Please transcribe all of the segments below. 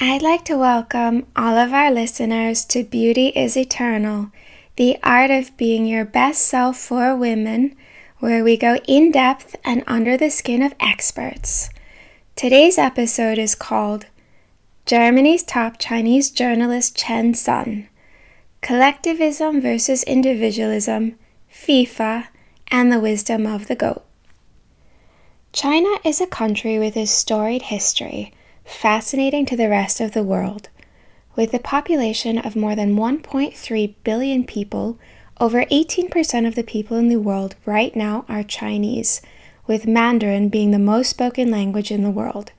I'd like to welcome all of our listeners to Beauty is Eternal, the art of being your best self for women, where we go in depth and under the skin of experts. Today's episode is called Germany's top Chinese journalist Qian Sun Collectivism versus Individualism, FIFA, and the Wisdom of the Goat. China is a country with a storied history, fascinating to the rest of the world. With a population of more than 1.3 billion people, over 18% of the people in the world right now are Chinese, with Mandarin being the most spoken language in the world.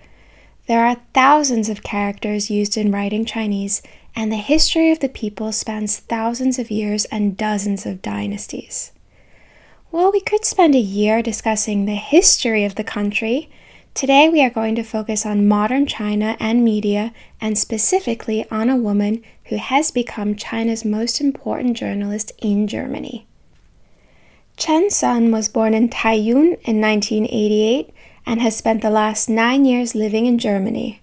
There are thousands of characters used in writing Chinese, and the history of the people spans thousands of years and dozens of dynasties. Well, we could spend a year discussing the history of the country. Today, we are going to focus on modern China and media, and specifically on a woman who has become China's most important journalist in Germany. Qian Sun was born in Taiyuan in 1988 and has spent the last nine years living in Germany.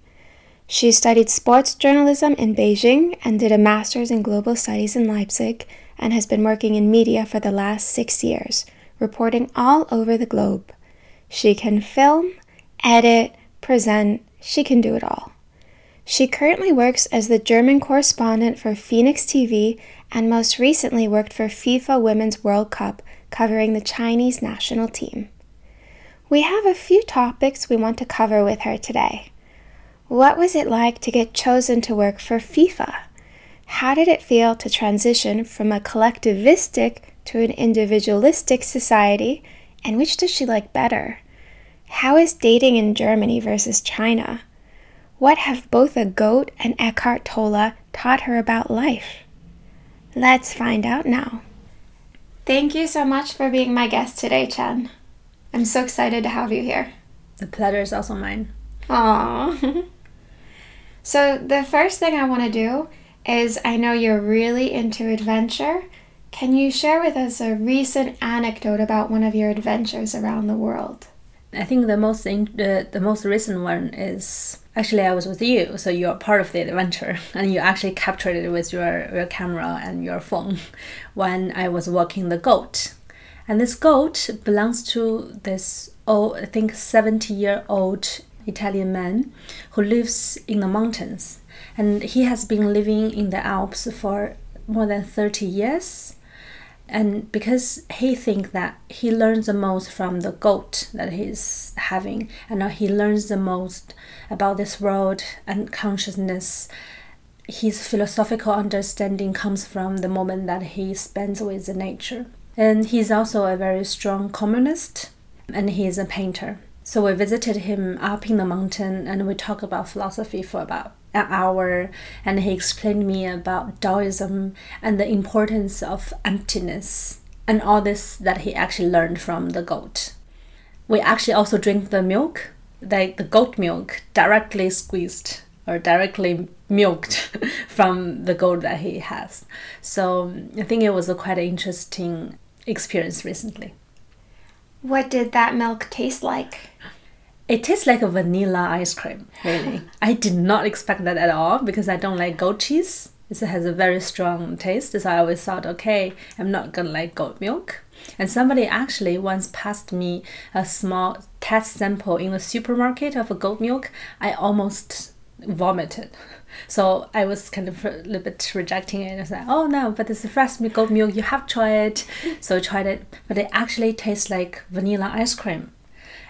She studied sports journalism in Beijing and did a master's in global studies in Leipzig and has been working in media for the last six years, reporting all over the globe. She can film, edit, present, she can do it all. She currently works as the German correspondent for Phoenix TV and most recently worked for FIFA Women's World Cup covering the Chinese national team. We have a few topics we want to cover with her today. What was it like to get chosen to work for FIFA? How did it feel to transition from a collectivistic to an individualistic society? And which does she like better? How is dating in Germany versus China? What have both a goat and Eckhart Tolle taught her about life? Let's find out now. Thank you so much for being my guest today, Qian. I'm so excited to have you here. The pleasure is also mine. Aww. so, the first thing I want to do is I know you're really into adventure. Can you share with us a recent anecdote about one of your adventures around the world? I think the most in, the, the most recent one is actually I was with you, so you're part of the adventure, and you actually captured it with your, your camera and your phone when I was walking the goat. And this goat belongs to this old, I think, 70 year old Italian man who lives in the mountains. And he has been living in the Alps for more than 30 years. And because he thinks that he learns the most from the goat that he's having, and he learns the most about this world and consciousness, his philosophical understanding comes from the moment that he spends with the nature. And he's also a very strong communist and he's a painter. So we visited him up in the mountain and we talked about philosophy for about an hour and he explained me about Taoism and the importance of emptiness and all this that he actually learned from the goat. We actually also drink the milk, like the goat milk, directly squeezed or directly milked from the goat that he has. So I think it was a quite interesting experience recently. What did that milk taste like? It tastes like a vanilla ice cream, really. I did not expect that at all because I don't like goat cheese. It has a very strong taste, so I always thought, okay, I'm not gonna like goat milk. And somebody actually once passed me a small test sample in the supermarket of a goat milk. I almost vomited. So I was kind of a little bit rejecting it. I was like, oh no, but it's fresh goat milk. You have to try it. So I tried it, but it actually tastes like vanilla ice cream.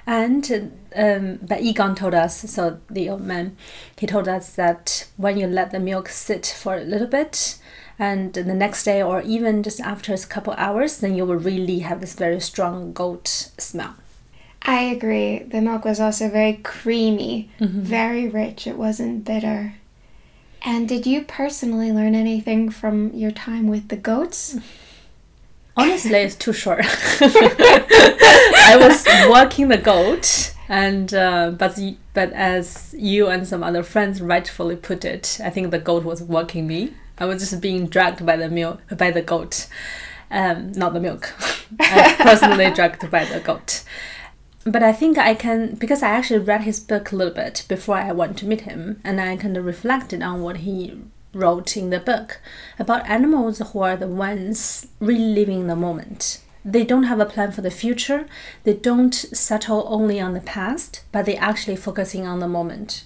And um, but Egon told us, so the old man, he told us that when you let the milk sit for a little bit, and the next day or even just after a couple hours, then you will really have this very strong goat smell. I agree. The milk was also very creamy, mm-hmm. very rich. It wasn't bitter. And did you personally learn anything from your time with the goats? Honestly, it's too short. I was walking the goat, and uh, but but as you and some other friends rightfully put it, I think the goat was walking me. I was just being dragged by the milk by the goat, um, not the milk. I personally dragged by the goat. but I think I can because I actually read his book a little bit before I went to meet him, and I kind of reflected on what he wrote in the book about animals who are the ones reliving the moment. They don't have a plan for the future. They don't settle only on the past, but they're actually focusing on the moment.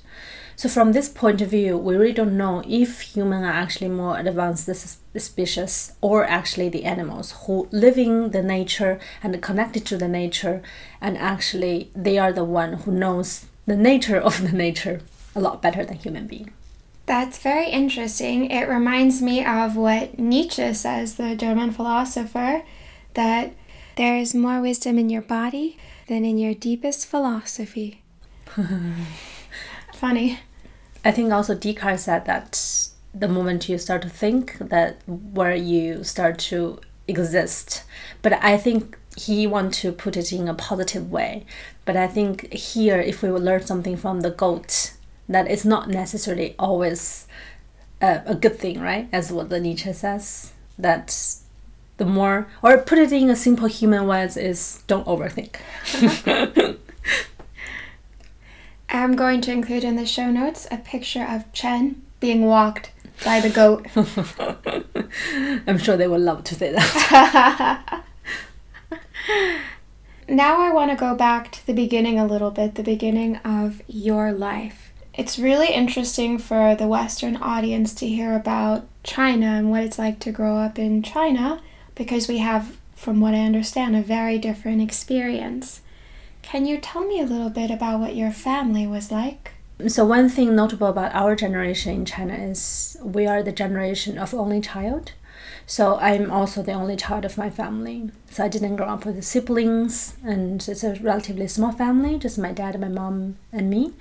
So from this point of view, we really don't know if humans are actually more advanced species or actually the animals who live in the nature and connected to the nature, and actually they are the one who knows the nature of the nature a lot better than human being. That's very interesting. It reminds me of what Nietzsche says, the German philosopher, that there is more wisdom in your body than in your deepest philosophy. Funny. I think also Descartes said that the moment you start to think that where you start to exist. But I think he want to put it in a positive way. But I think here, if we learn something from the goat, that it's not necessarily always a, a good thing, right? As what the Nietzsche says, that the more, or put it in a simple human words, is don't overthink. I'm going to include in the show notes a picture of Qian being walked by the goat. I'm sure they would love to say that. now I want to go back to the beginning a little bit, the beginning of your life. It's really interesting for the Western audience to hear about China and what it's like to grow up in China because we have, from what I understand, a very different experience. Can you tell me a little bit about what your family was like? So, one thing notable about our generation in China is we are the generation of only child. So, I'm also the only child of my family. So, I didn't grow up with siblings, and it's a relatively small family just my dad, my mom, and me.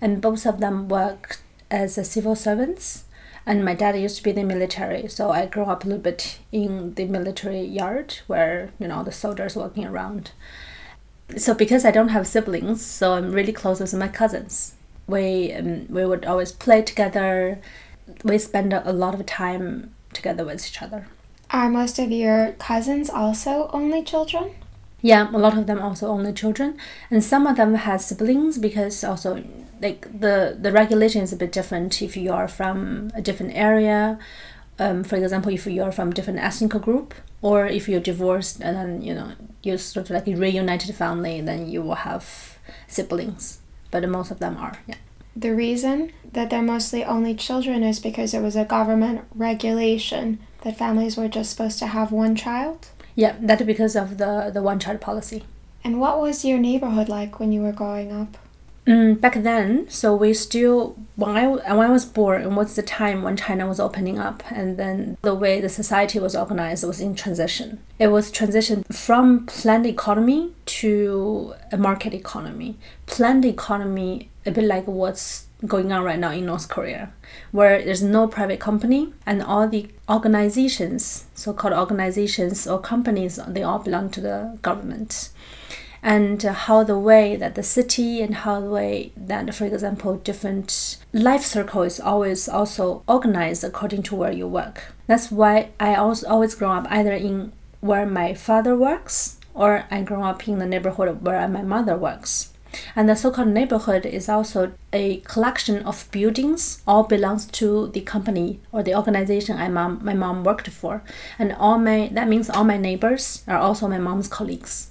And both of them worked as civil servants. And my dad used to be in the military, so I grew up a little bit in the military yard where, you know, the soldiers walking around so because I don't have siblings, so I'm really close with my cousins. We um, we would always play together. We spend a lot of time together with each other. Are most of your cousins also only children? Yeah, a lot of them also only children, and some of them have siblings because also like the the regulation is a bit different if you are from a different area. Um, for example, if you are from different ethnic group, or if you're divorced and then you know you're sort of like a reunited family, then you will have siblings. But most of them are, yeah. The reason that they're mostly only children is because it was a government regulation that families were just supposed to have one child. Yeah, that's because of the the one child policy. And what was your neighborhood like when you were growing up? Mm, back then, so we still when I when I was born, was the time when China was opening up, and then the way the society was organized was in transition. It was transition from planned economy to a market economy. Planned economy, a bit like what's going on right now in North Korea, where there's no private company and all the organizations, so-called organizations or companies, they all belong to the government and how the way that the city and how the way that, for example, different life circle is always also organized according to where you work. That's why I also always grow up either in where my father works or I grow up in the neighborhood where my mother works. And the so-called neighborhood is also a collection of buildings, all belongs to the company or the organization I mom, my mom worked for. And all my that means all my neighbors are also my mom's colleagues.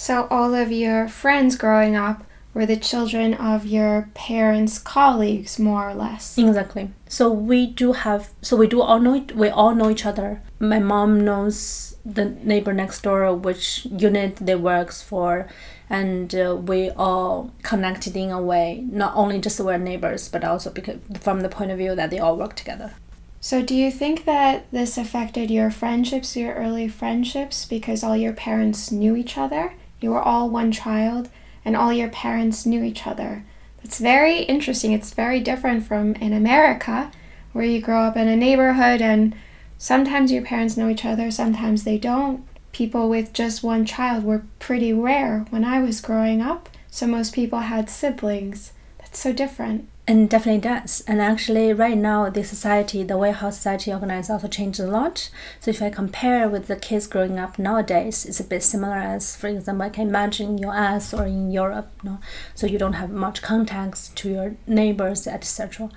So, all of your friends growing up were the children of your parents' colleagues, more or less. Exactly. So we do have. So we do all know. We all know each other. My mom knows the neighbor next door, which unit they works for, and uh, we all connected in a way. Not only just we're neighbors, but also because from the point of view that they all work together. So, do you think that this affected your friendships, your early friendships, because all your parents knew each other? You were all one child, and all your parents knew each other. It's very interesting. It's very different from in America, where you grow up in a neighborhood and sometimes your parents know each other, sometimes they don't. People with just one child were pretty rare when I was growing up, so most people had siblings. That's so different. And definitely does. And actually, right now, the society, the way how society organized also changed a lot. So if I compare with the kids growing up nowadays, it's a bit similar as, for example, I can imagine in US or in Europe. Know? So you don't have much contacts to your neighbors, etc.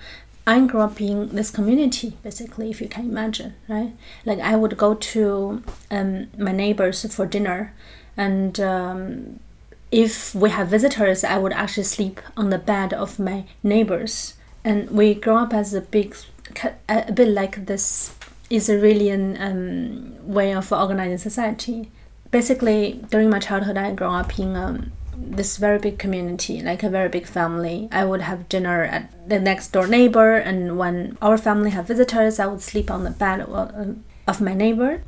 I grew up in this community, basically, if you can imagine, right? Like I would go to um, my neighbors for dinner, and um, if we have visitors, I would actually sleep on the bed of my neighbors. And we grow up as a big, a bit like this Israeli um, way of organizing society. Basically, during my childhood, I grew up in um, this very big community, like a very big family. I would have dinner at the next door neighbor, and when our family have visitors, I would sleep on the bed of my neighbor.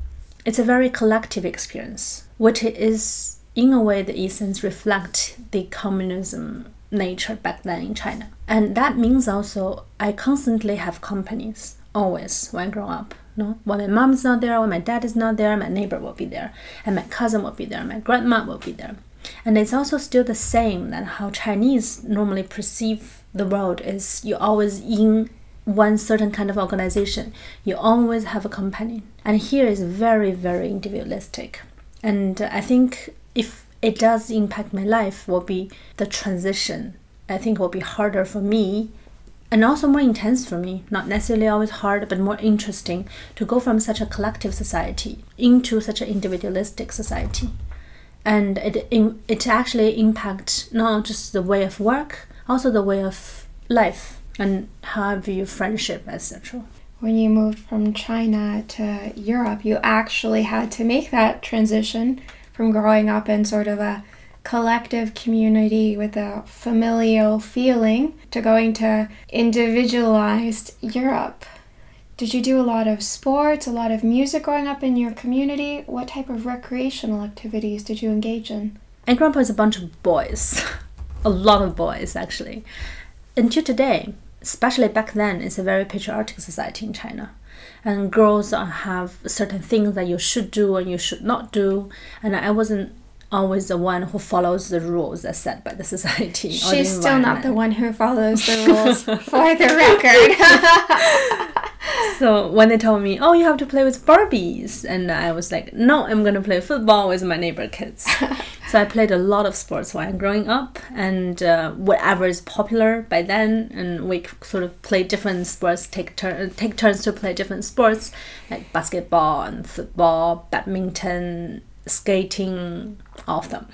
It's a very collective experience, which is in a way the essence reflect the communism nature back then in China. And that means also I constantly have companies always when I grow up. No, when my mom is not there, when my dad is not there, my neighbor will be there, and my cousin will be there, my grandma will be there. And it's also still the same that how Chinese normally perceive the world is you're always in one certain kind of organization. You always have a companion. And here is very, very individualistic. And I think if it does impact my life will be the transition. I think will be harder for me and also more intense for me, not necessarily always hard, but more interesting to go from such a collective society into such an individualistic society. And it, it actually impacts not just the way of work, also the way of life and how I view friendship, etc. When you moved from China to Europe, you actually had to make that transition from growing up in sort of a collective community with a familial feeling to going to individualized Europe. Did you do a lot of sports, a lot of music growing up in your community? What type of recreational activities did you engage in? I grew up with a bunch of boys, a lot of boys actually. Until today, especially back then, it's a very patriotic society in China and girls have certain things that you should do and you should not do. And i wasn't always the one who follows the rules as set by the society she's still not the one who follows the rules for the record. So when they told me, "Oh, you have to play with Barbies," and I was like, "No, I'm gonna play football with my neighbor kids." So I played a lot of sports while growing up, and uh, whatever is popular by then, and we sort of play different sports, take turn take turns to play different sports like basketball and football, badminton, skating, all of them.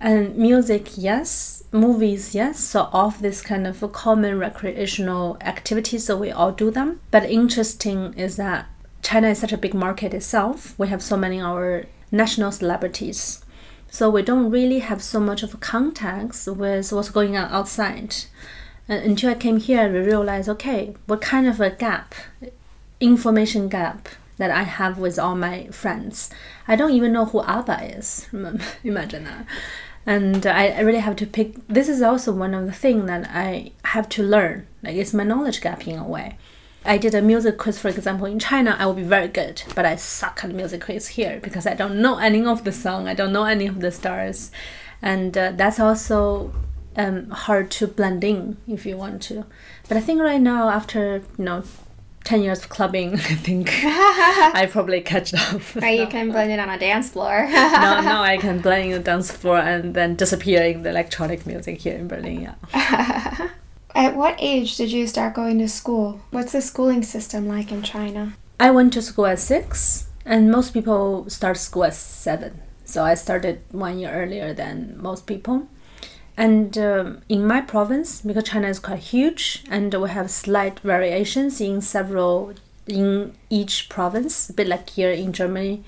And music, yes. Movies, yes. So all of this kind of common recreational activities, so we all do them. But interesting is that China is such a big market itself. We have so many our national celebrities. So we don't really have so much of a contacts with what's going on outside. And until I came here, I realized, okay, what kind of a gap, information gap that I have with all my friends. I don't even know who Abba is. Imagine that and I, I really have to pick this is also one of the things that i have to learn like it's my knowledge gap in a way i did a music quiz for example in china i will be very good but i suck at music quiz here because i don't know any of the song i don't know any of the stars and uh, that's also um, hard to blend in if you want to but i think right now after you know 10 years of clubbing, I think I probably catch up. Right, you can blend it on a dance floor. no, now I can blend in the dance floor and then disappear in the electronic music here in Berlin. Yeah. At what age did you start going to school? What's the schooling system like in China? I went to school at six, and most people start school at seven. So I started one year earlier than most people. And um, in my province, because China is quite huge, and we have slight variations in several in each province, a bit like here in Germany,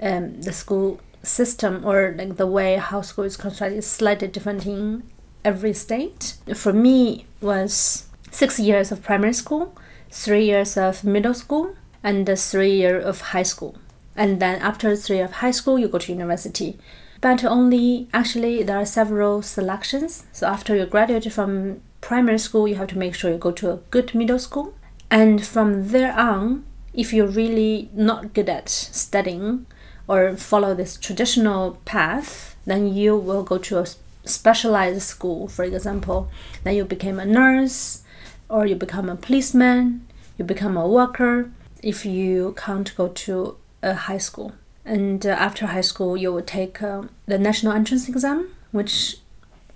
um, the school system or like the way how school is constructed is slightly different in every state. For me, was six years of primary school, three years of middle school, and three years of high school. And then after three years of high school, you go to university but only actually there are several selections. So after you graduate from primary school, you have to make sure you go to a good middle school. And from there on, if you're really not good at studying or follow this traditional path, then you will go to a specialized school. For example, then you become a nurse, or you become a policeman, you become a worker if you can't go to a high school. And uh, after high school, you will take uh, the national entrance exam, which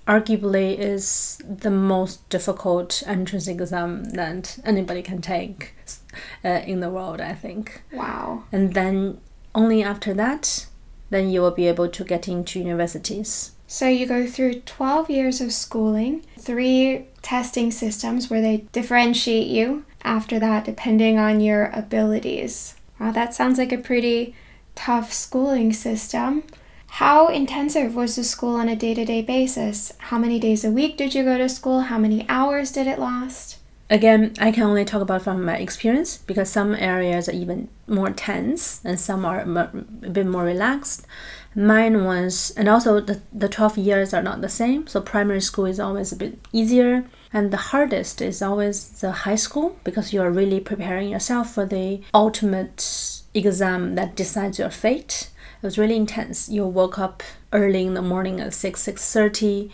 arguably is the most difficult entrance exam that anybody can take uh, in the world, I think. Wow. And then only after that, then you will be able to get into universities. So you go through 12 years of schooling, three testing systems where they differentiate you after that depending on your abilities. Wow, that sounds like a pretty tough schooling system. How intensive was the school on a day to day basis? How many days a week did you go to school? How many hours did it last? Again, I can only talk about from my experience because some areas are even more tense and some are a bit more relaxed. Mine was, and also the, the 12 years are not the same. So primary school is always a bit easier. And the hardest is always the high school because you are really preparing yourself for the ultimate exam that decides your fate. It was really intense. You woke up early in the morning at 6, 6.30.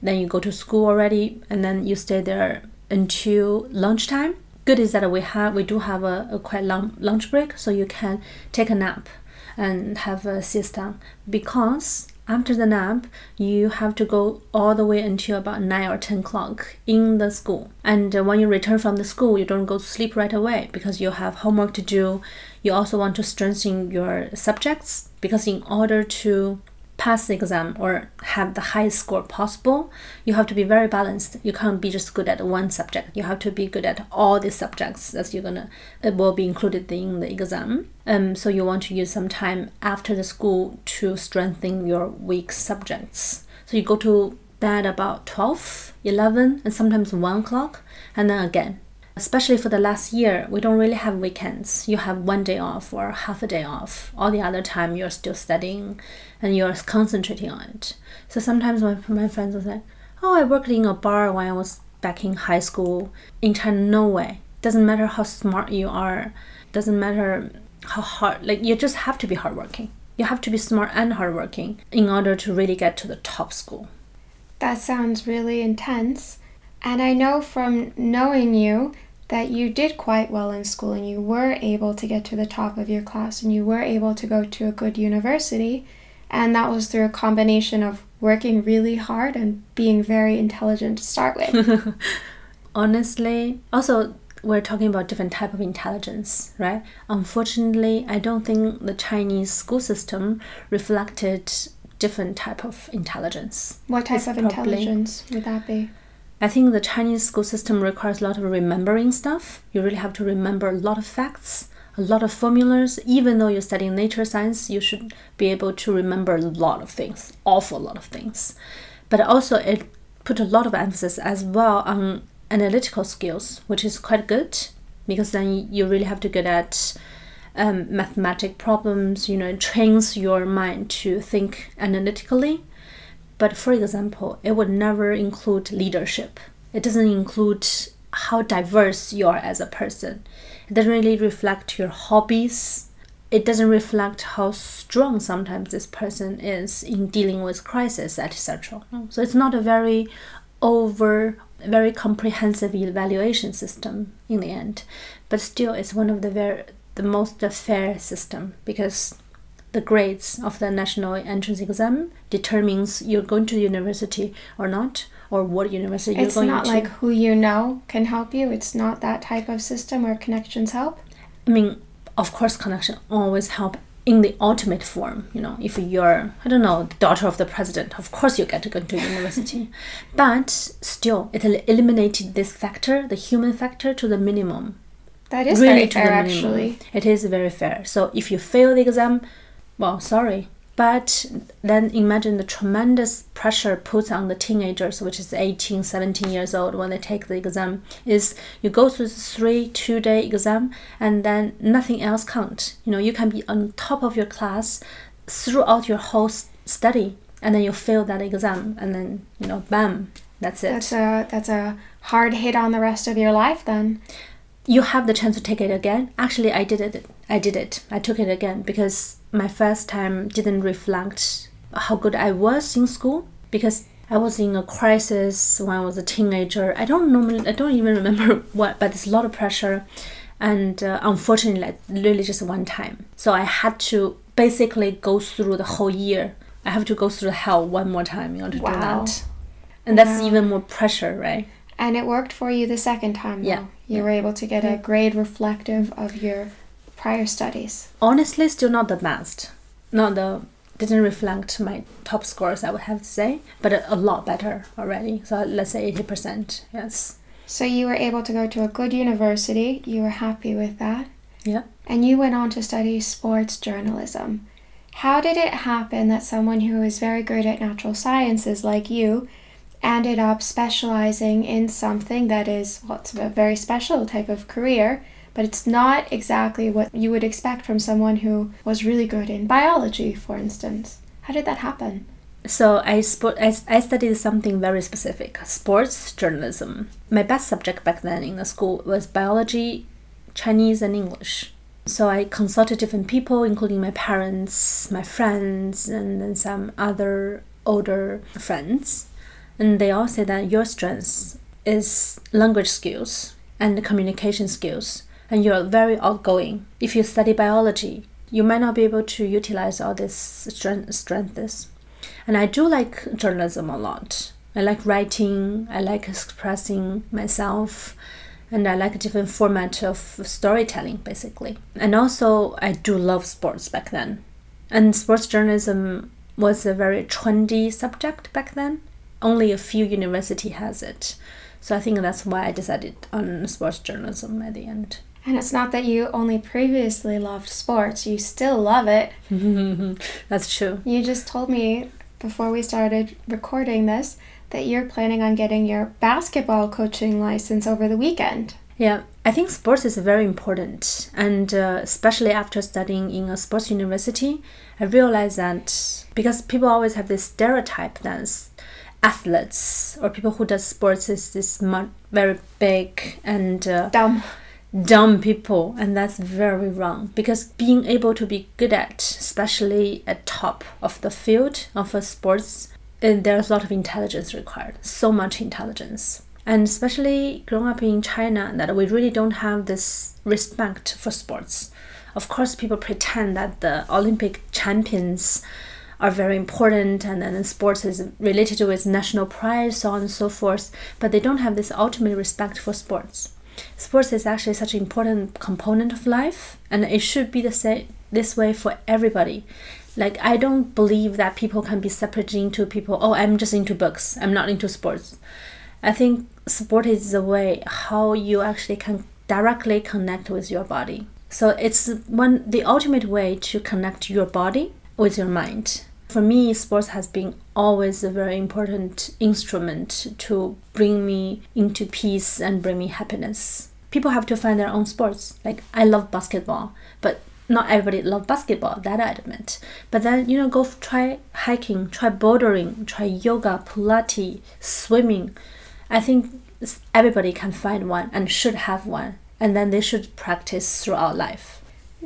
Then you go to school already. And then you stay there until lunchtime. Good is that we have we do have a, a quite long lunch break, so you can take a nap and have a system. Because after the nap you have to go all the way until about 9 or 10 o'clock in the school. And uh, when you return from the school you don't go to sleep right away because you have homework to do. You also want to strengthen your subjects because in order to pass the exam or have the highest score possible, you have to be very balanced. You can't be just good at one subject. You have to be good at all the subjects that you're gonna it will be included in the exam. Um, so you want to use some time after the school to strengthen your weak subjects. So you go to bed about 12, 11, and sometimes 1 o'clock, and then again especially for the last year, we don't really have weekends. You have one day off or half a day off. All the other time, you're still studying and you're concentrating on it. So sometimes my, my friends will say, Oh, I worked in a bar when I was back in high school in China. No way. Doesn't matter how smart you are, doesn't matter how hard, like, you just have to be hardworking. You have to be smart and hardworking in order to really get to the top school. That sounds really intense. And I know from knowing you that you did quite well in school and you were able to get to the top of your class and you were able to go to a good university. And that was through a combination of working really hard and being very intelligent to start with. Honestly, also we're talking about different type of intelligence, right? Unfortunately, I don't think the Chinese school system reflected different type of intelligence. What type it's of intelligence would that be? I think the Chinese school system requires a lot of remembering stuff. You really have to remember a lot of facts, a lot of formulas. Even though you're studying nature science, you should be able to remember a lot of things, awful lot of things. But also, it put a lot of emphasis as well on analytical skills, which is quite good because then you really have to get at um, mathematic problems. You know, it trains your mind to think analytically but for example, it would never include leadership. It doesn't include how diverse you are as a person. It doesn't really reflect your hobbies. It doesn't reflect how strong sometimes this person is in dealing with crisis, etc. So it's not a very over, very comprehensive evaluation system in the end. But still, it's one of the very the most fair system because the grades of the national entrance exam determines you're going to university or not or what university it's you're going to. It's not like who you know can help you. It's not that type of system where connections help. I mean, of course, connection always help in the ultimate form. You know, if you're, I don't know, daughter of the president, of course you get to go to university. but still, it eliminated this factor, the human factor, to the minimum. That is really very fair, actually. It is very fair. So if you fail the exam, well, sorry. But then imagine the tremendous pressure put on the teenagers, which is 18, 17 years old when they take the exam, is you go through the three two day exam and then nothing else counts. You know, you can be on top of your class throughout your whole study and then you fail that exam and then, you know, bam, that's it. That's a that's a hard hit on the rest of your life then. You have the chance to take it again. Actually, I did it. I did it. I took it again because my first time didn't reflect how good I was in school because I was in a crisis when I was a teenager. I don't normally, I don't even remember what, but there's a lot of pressure. And uh, unfortunately, like, really just one time. So I had to basically go through the whole year. I have to go through hell one more time in order to Wow. do that. And that's Wow. even more pressure, right? And it worked for you the second time, though. Yeah. You were able to get a grade reflective of your prior studies. honestly still not the best not the didn't reflect my top scores i would have to say but a, a lot better already so let's say 80% yes So you were able to go to a good university. You were happy with that. yeah And you went on to study sports journalism. How did it happen that someone who is very good at natural sciences like you ended up specializing in something that is what's a very special type of career, but it's not exactly what you would expect from someone who was really good in biology, for instance? How did that happen? so I, spo- I, I studied something very specific sports journalism my best subject back then in the school was biology chinese and english so i consulted different people including my parents my friends and then some other older friends and they all say that your strength is language skills and communication skills and you're very outgoing if you study biology you might not be able to utilize all these strength, strengths and I do like journalism a lot. I like writing, I like expressing myself, and I like a different format of storytelling, basically. And also, I do love sports back then. And sports journalism was a very trendy subject back then. Only a few university has it. So I think that's why I decided on sports journalism at the end. And it's not that you only previously loved sports, you still love it. that's true. You just told me before we started recording this that you're planning on getting your basketball coaching license over the weekend. Yeah, I think sports is very important, and uh, especially after studying in a sports university, I realized that because people always have this stereotype that athletes or people who does sports is this very big and uh, Dumb. Dumb people, and that's very wrong. Because being able to be good at, especially at top of the field of a sports, uh, and there's a lot of intelligence required. So much intelligence, and especially growing up in China, that we really don't have this respect for sports. Of course, people pretend that the Olympic champions are very important and then sports is related to its national pride so on and so forth but they don't have this ultimate respect for sports sports is actually such an important component of life and it should be the same this way for everybody. Like i don't believe that people can be separated into people oh i'm just into books. I'm not into sports. I think sport is the way how you actually can directly connect with your body. So it's one the ultimate way to connect your body with your mind for me sports has been always a very important instrument to bring me into peace and bring me happiness. People have to find their own sports. Like i love basketball but not everybody love basketball that i admit. But then you know go try hiking try bouldering try yoga pilates swimming. I think everybody can find one and should have one and then they should practice throughout life.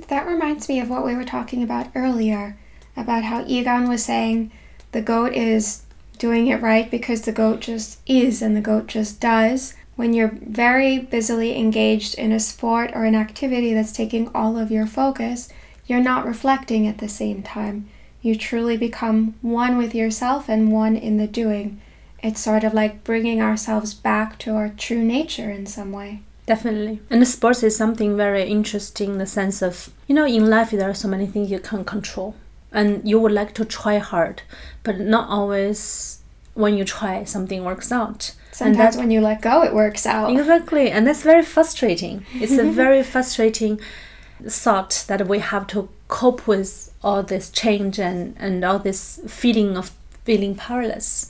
That reminds me of what we were talking about earlier about how Egon was saying the goat is doing it right because the goat just is and the goat just does. When you're very busily engaged in a sport or an activity that's taking all of your focus, you're not reflecting at the same time. You truly become one with yourself and one in the doing. It's sort of like bringing ourselves back to our true nature in some way. Definitely. And sports is something very interesting in the sense of, you know, in life there are so many things you can't control. And you would like to try hard, but not always when you try something works out. and Sometimes that, when you let go, it works out. exactly. And that's very frustrating. It's a very frustrating thought that we have to cope with all this change and, and all this feeling of feeling powerless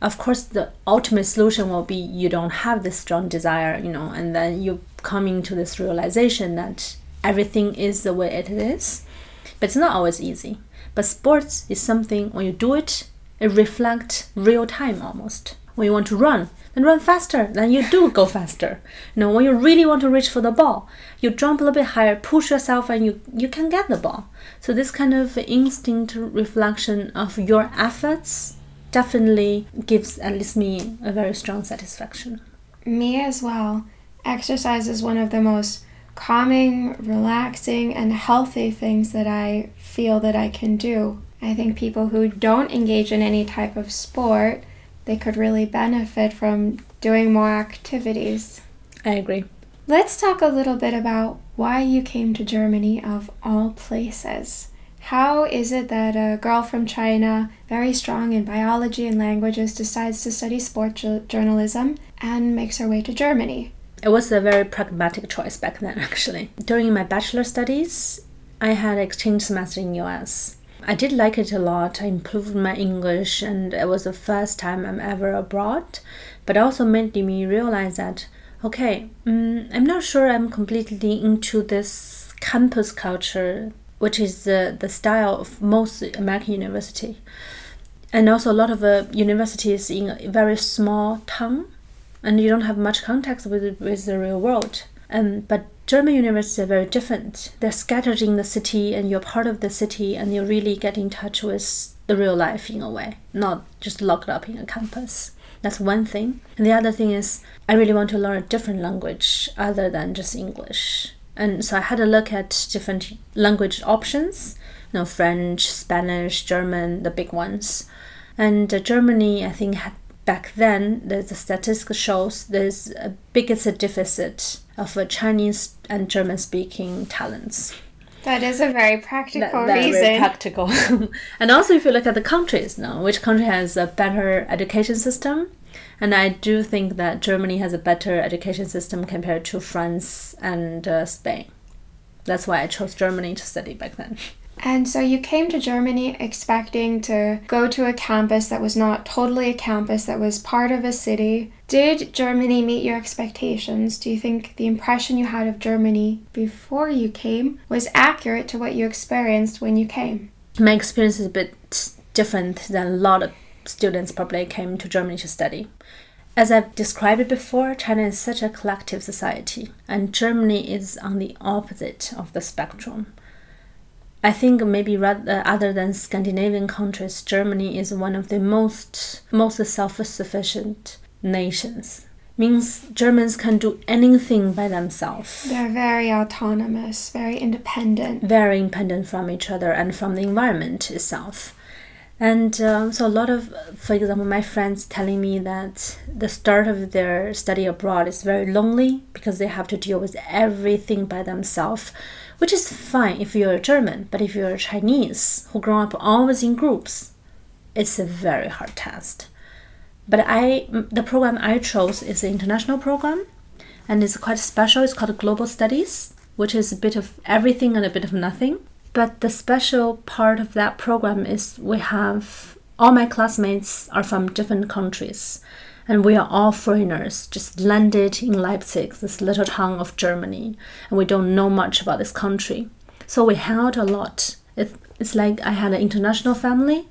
of course the ultimate solution will be you don't have this strong desire you know and then you coming to this realization that everything is the way it is but it's not always easy but sports is something when you do it it reflects real time almost when you want to run then run faster then you do go faster you know when you really want to reach for the ball you jump a little bit higher push yourself and you you can get the ball so this kind of instinct reflection of your efforts definitely gives at least me a very strong satisfaction. Me as well. Exercise is one of the most calming, relaxing, and healthy things that I feel that I can do. I think people who don't engage in any type of sport, they could really benefit from doing more activities. I agree. Let's talk a little bit about why you came to Germany of all places. How is it that a girl from China, very strong in biology and languages, decides to study sport journalism and makes her way to Germany? It was a very pragmatic choice back then, actually. During my bachelor studies, I had exchange semester in US. I did like it a lot. I improved my English, and it was the first time I'm ever abroad. But also made me realize that okay, um, I'm not sure I'm completely into this campus culture which is the, the style of most American university. And also a lot of uh, universities in a very small town, and you don't have much contact with, with the real world. Um, but German universities are very different. They're scattered in the city, and you're part of the city, and you really get in touch with the real life in a way, not just locked up in a campus. That's one thing. And the other thing is, I really want to learn a different language other than just English. And so I had a look at different language options, you know, French, Spanish, German, the big ones. And uh, Germany, I think, had, back then, the, the statistics shows there's a biggest deficit of uh, Chinese and German speaking talents. That is a very practical that, reason. Very practical. and also, if you look at the countries now, which country has a better education system? And I do think that Germany has a better education system compared to France and uh, Spain. That's why I chose Germany to study back then. And so you came to Germany expecting to go to a campus that was not totally a campus, that was part of a city. Did Germany meet your expectations? Do you think the impression you had of Germany before you came was accurate to what you experienced when you came? My experience is a bit different than a lot of students probably came to Germany to study. As I've described it before, China is such a collective society, and Germany is on the opposite of the spectrum. I think maybe rather other than Scandinavian countries, Germany is one of the most most self-sufficient nations. Means Germans can do anything by themselves. They're very autonomous, very independent. Very independent from each other and from the environment itself. And um, so, a lot of, for example, my friends telling me that the start of their study abroad is very lonely because they have to deal with everything by themselves, which is fine if you're a German, but if you're Chinese who grow up always in groups, it's a very hard test. But I, the program I chose is an international program, and it's quite special. It's called Global Studies, which is a bit of everything and a bit of nothing. But the special part of that program is we have all my classmates are from different countries, and we are all foreigners, just landed in Leipzig, this little town of Germany, and we don't know much about this country. So we out a lot. It, it's like I had an international family,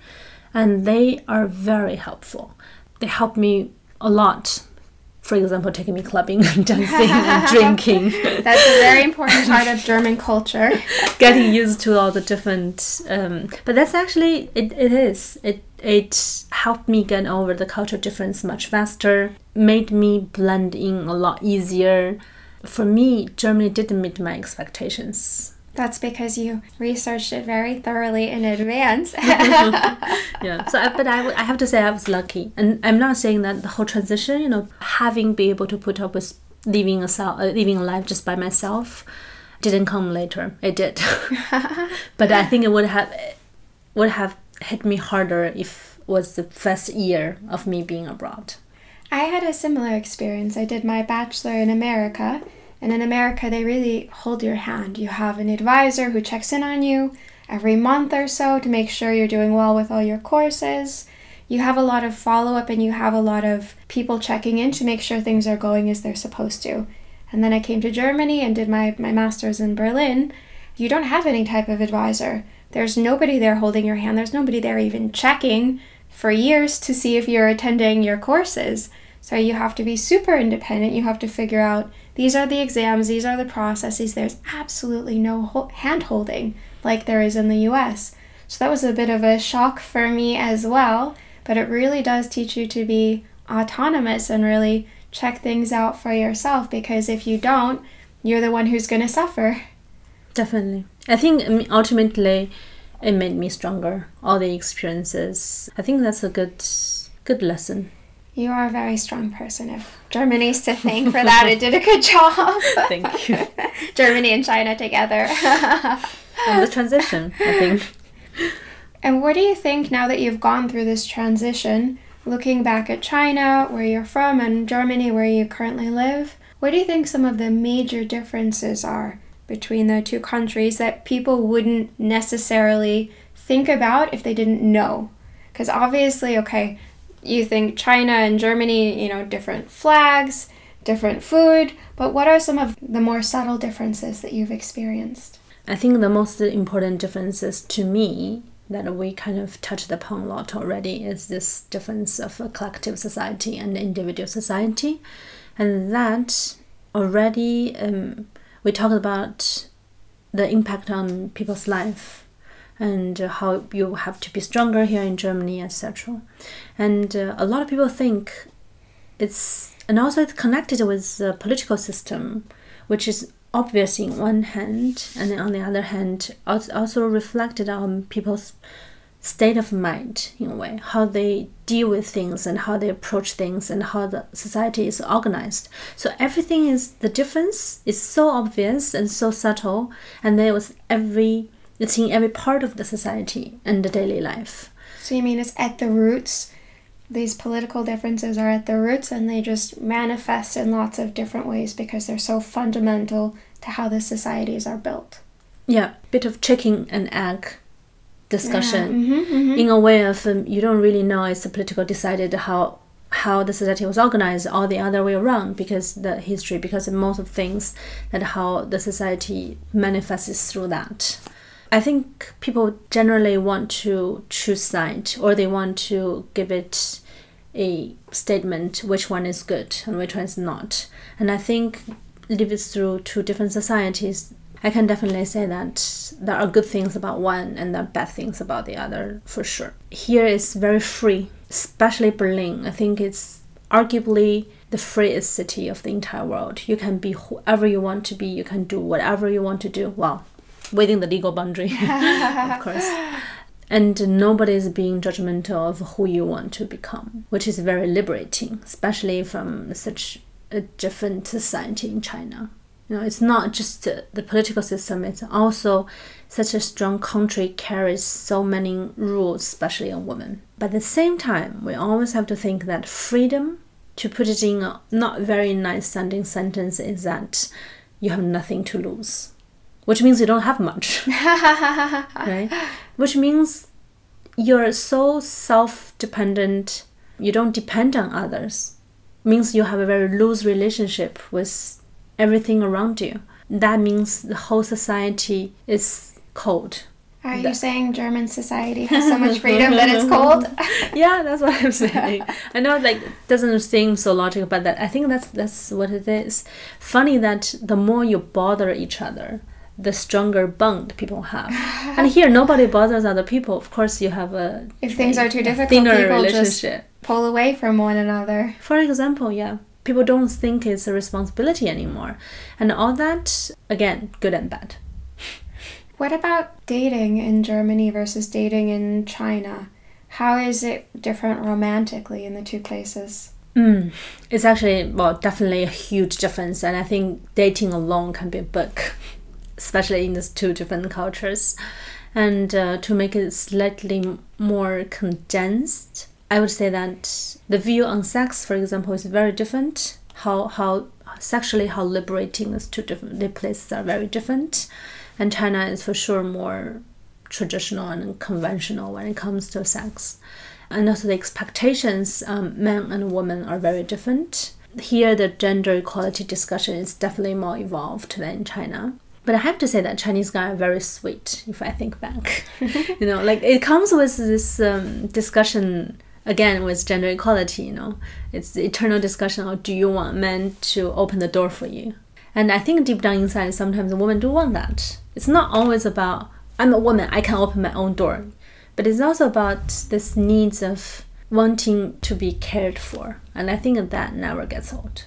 and they are very helpful. They help me a lot for example, taking me clubbing and dancing and drinking. That's a very important part of German culture. Getting used to all the different, um, but that's actually it. It is it. It helped me get over the culture difference much faster. Made me blend in a lot easier. For me, Germany didn't meet my expectations that's because you researched it very thoroughly in advance. yeah. So, but I, I have to say I was lucky, and I'm not saying that the whole transition, you know, having be able to put up with living a uh, living a life just by myself, didn't come later. It did, but I think it would have would have hit me harder if was the first year of me being abroad. I had a similar experience. I did my bachelor in America and in America, they really hold your hand. You have an advisor who checks in on you every month or so to make sure you're doing well with all your courses. You have a lot of follow up and you have a lot of people checking in to make sure things are going as they're supposed to. And then I came to Germany and did my, my master's in Berlin. You don't have any type of advisor. There's nobody there holding your hand. There's nobody there even checking for years to see if you're attending your courses. So you have to be super independent. You have to figure out these are the exams, these are the processes. There's absolutely no hand holding like there is in the US. So that was a bit of a shock for me as well. but it really does teach you to be autonomous and really check things out for yourself because if you don't, you're the one who's going to suffer. Definitely. I think ultimately it made me stronger. All the experiences. I think that's a good good lesson. You are a very strong person. If Germany's to thank for that, it did a good job. Thank you. Germany and China together. and the transition, I think. And what do you think now that you've gone through this transition, looking back at China, where you're from, and Germany, where you currently live? What do you think some of the major differences are between the two countries that people wouldn't necessarily think about if they didn't know? Because obviously, okay, you think China and Germany, you know, different flags, different food, but what are some of the more subtle differences that you've experienced? I think the most important differences to me that we kind of touched upon a lot already is this difference of a collective society and individual society. And that already um, we talked about the impact on people's life and how you have to be stronger here in Germany, etc. And uh, a lot of people think it's and also it's connected with the political system, which is obvious in one hand, and on the other hand, also reflected on people's state of mind in a way, how they deal with things and how they approach things and how the society is organized. So everything is the difference is so obvious and so subtle, and there was every it's in every part of the society and the daily life. So you mean it's at the roots? These political differences are at the roots and they just manifest in lots of different ways because they're so fundamental to how the societies are built. Yeah, bit of chicken and egg discussion yeah. mm-hmm, mm-hmm. in a way of um, you don't really know it's the political decided how how the society was organized or the other way around because the history because most of things that how the society manifests through that i think people generally want to choose side or they want to give it a statement which one is good and which one is not and i think live through two different societies I can definitely say that there are good things about one and there are bad things about the other for sure. Here is very free, especially Berlin. I think it's arguably the freest city of the entire world. You can be whoever you want to be, you can do whatever you want to do. Well, within the legal boundary, of course. And nobody is being judgmental of who you want to become, which is very liberating, especially from such a different society in China. You know, it's not just the political system, it's also such a strong country carries so many rules, especially on women. But at the same time, we always have to think that freedom, to put it in a not very nice sounding sentence, is that you have nothing to lose. Which means you don't have much. right? Which means you're so self dependent, you don't depend on others. Means you have a very loose relationship with everything around you. That means the whole society is cold. Are you saying German society has so much freedom that it's cold? yeah, that's what I'm saying. I know, like, doesn't seem so logical, but that I think that's that's what it is. Funny that the more you bother each other, the stronger bond people have. and here, nobody bothers other people. Of course, you have a if things are too difficult, people just pull away from one another. For example, yeah, people don't think it's a responsibility anymore. And all that, again, good and bad. What about dating in Germany versus dating in China? How is it different romantically in the two places? Mm, it's actually, well, definitely a huge difference. And I think dating alone can be a book, especially in these two different cultures. And uh, to make it slightly more condensed, I would say that the view on sex, for example, is very different. How how sexually how liberating these two different the places are very different, and China is for sure more traditional and conventional when it comes to sex, and also the expectations um, men and women are very different. Here, the gender equality discussion is definitely more evolved than in China. But I have to say that Chinese guys are very sweet. If I think back, you know, like it comes with this um, discussion again with gender equality you know it's the eternal discussion of do you want men to open the door for you and i think deep down inside sometimes women do want that it's not always about i'm a woman i can open my own door but it's also about this needs of wanting to be cared for. And I think that never gets old.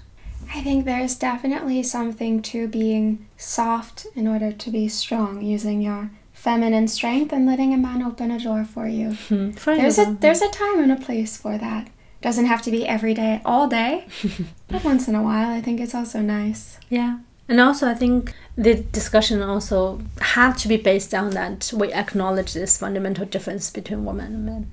I think there's definitely something to being soft in order to be strong, using your feminine strength and letting a man open a door for you. Hmm. For There's a there's a time and a place for that. Doesn't have to be every day, all day, but once in a while. I think it's also nice. Yeah. And also, I think the discussion also have to be based on that we acknowledge this fundamental difference between women and men.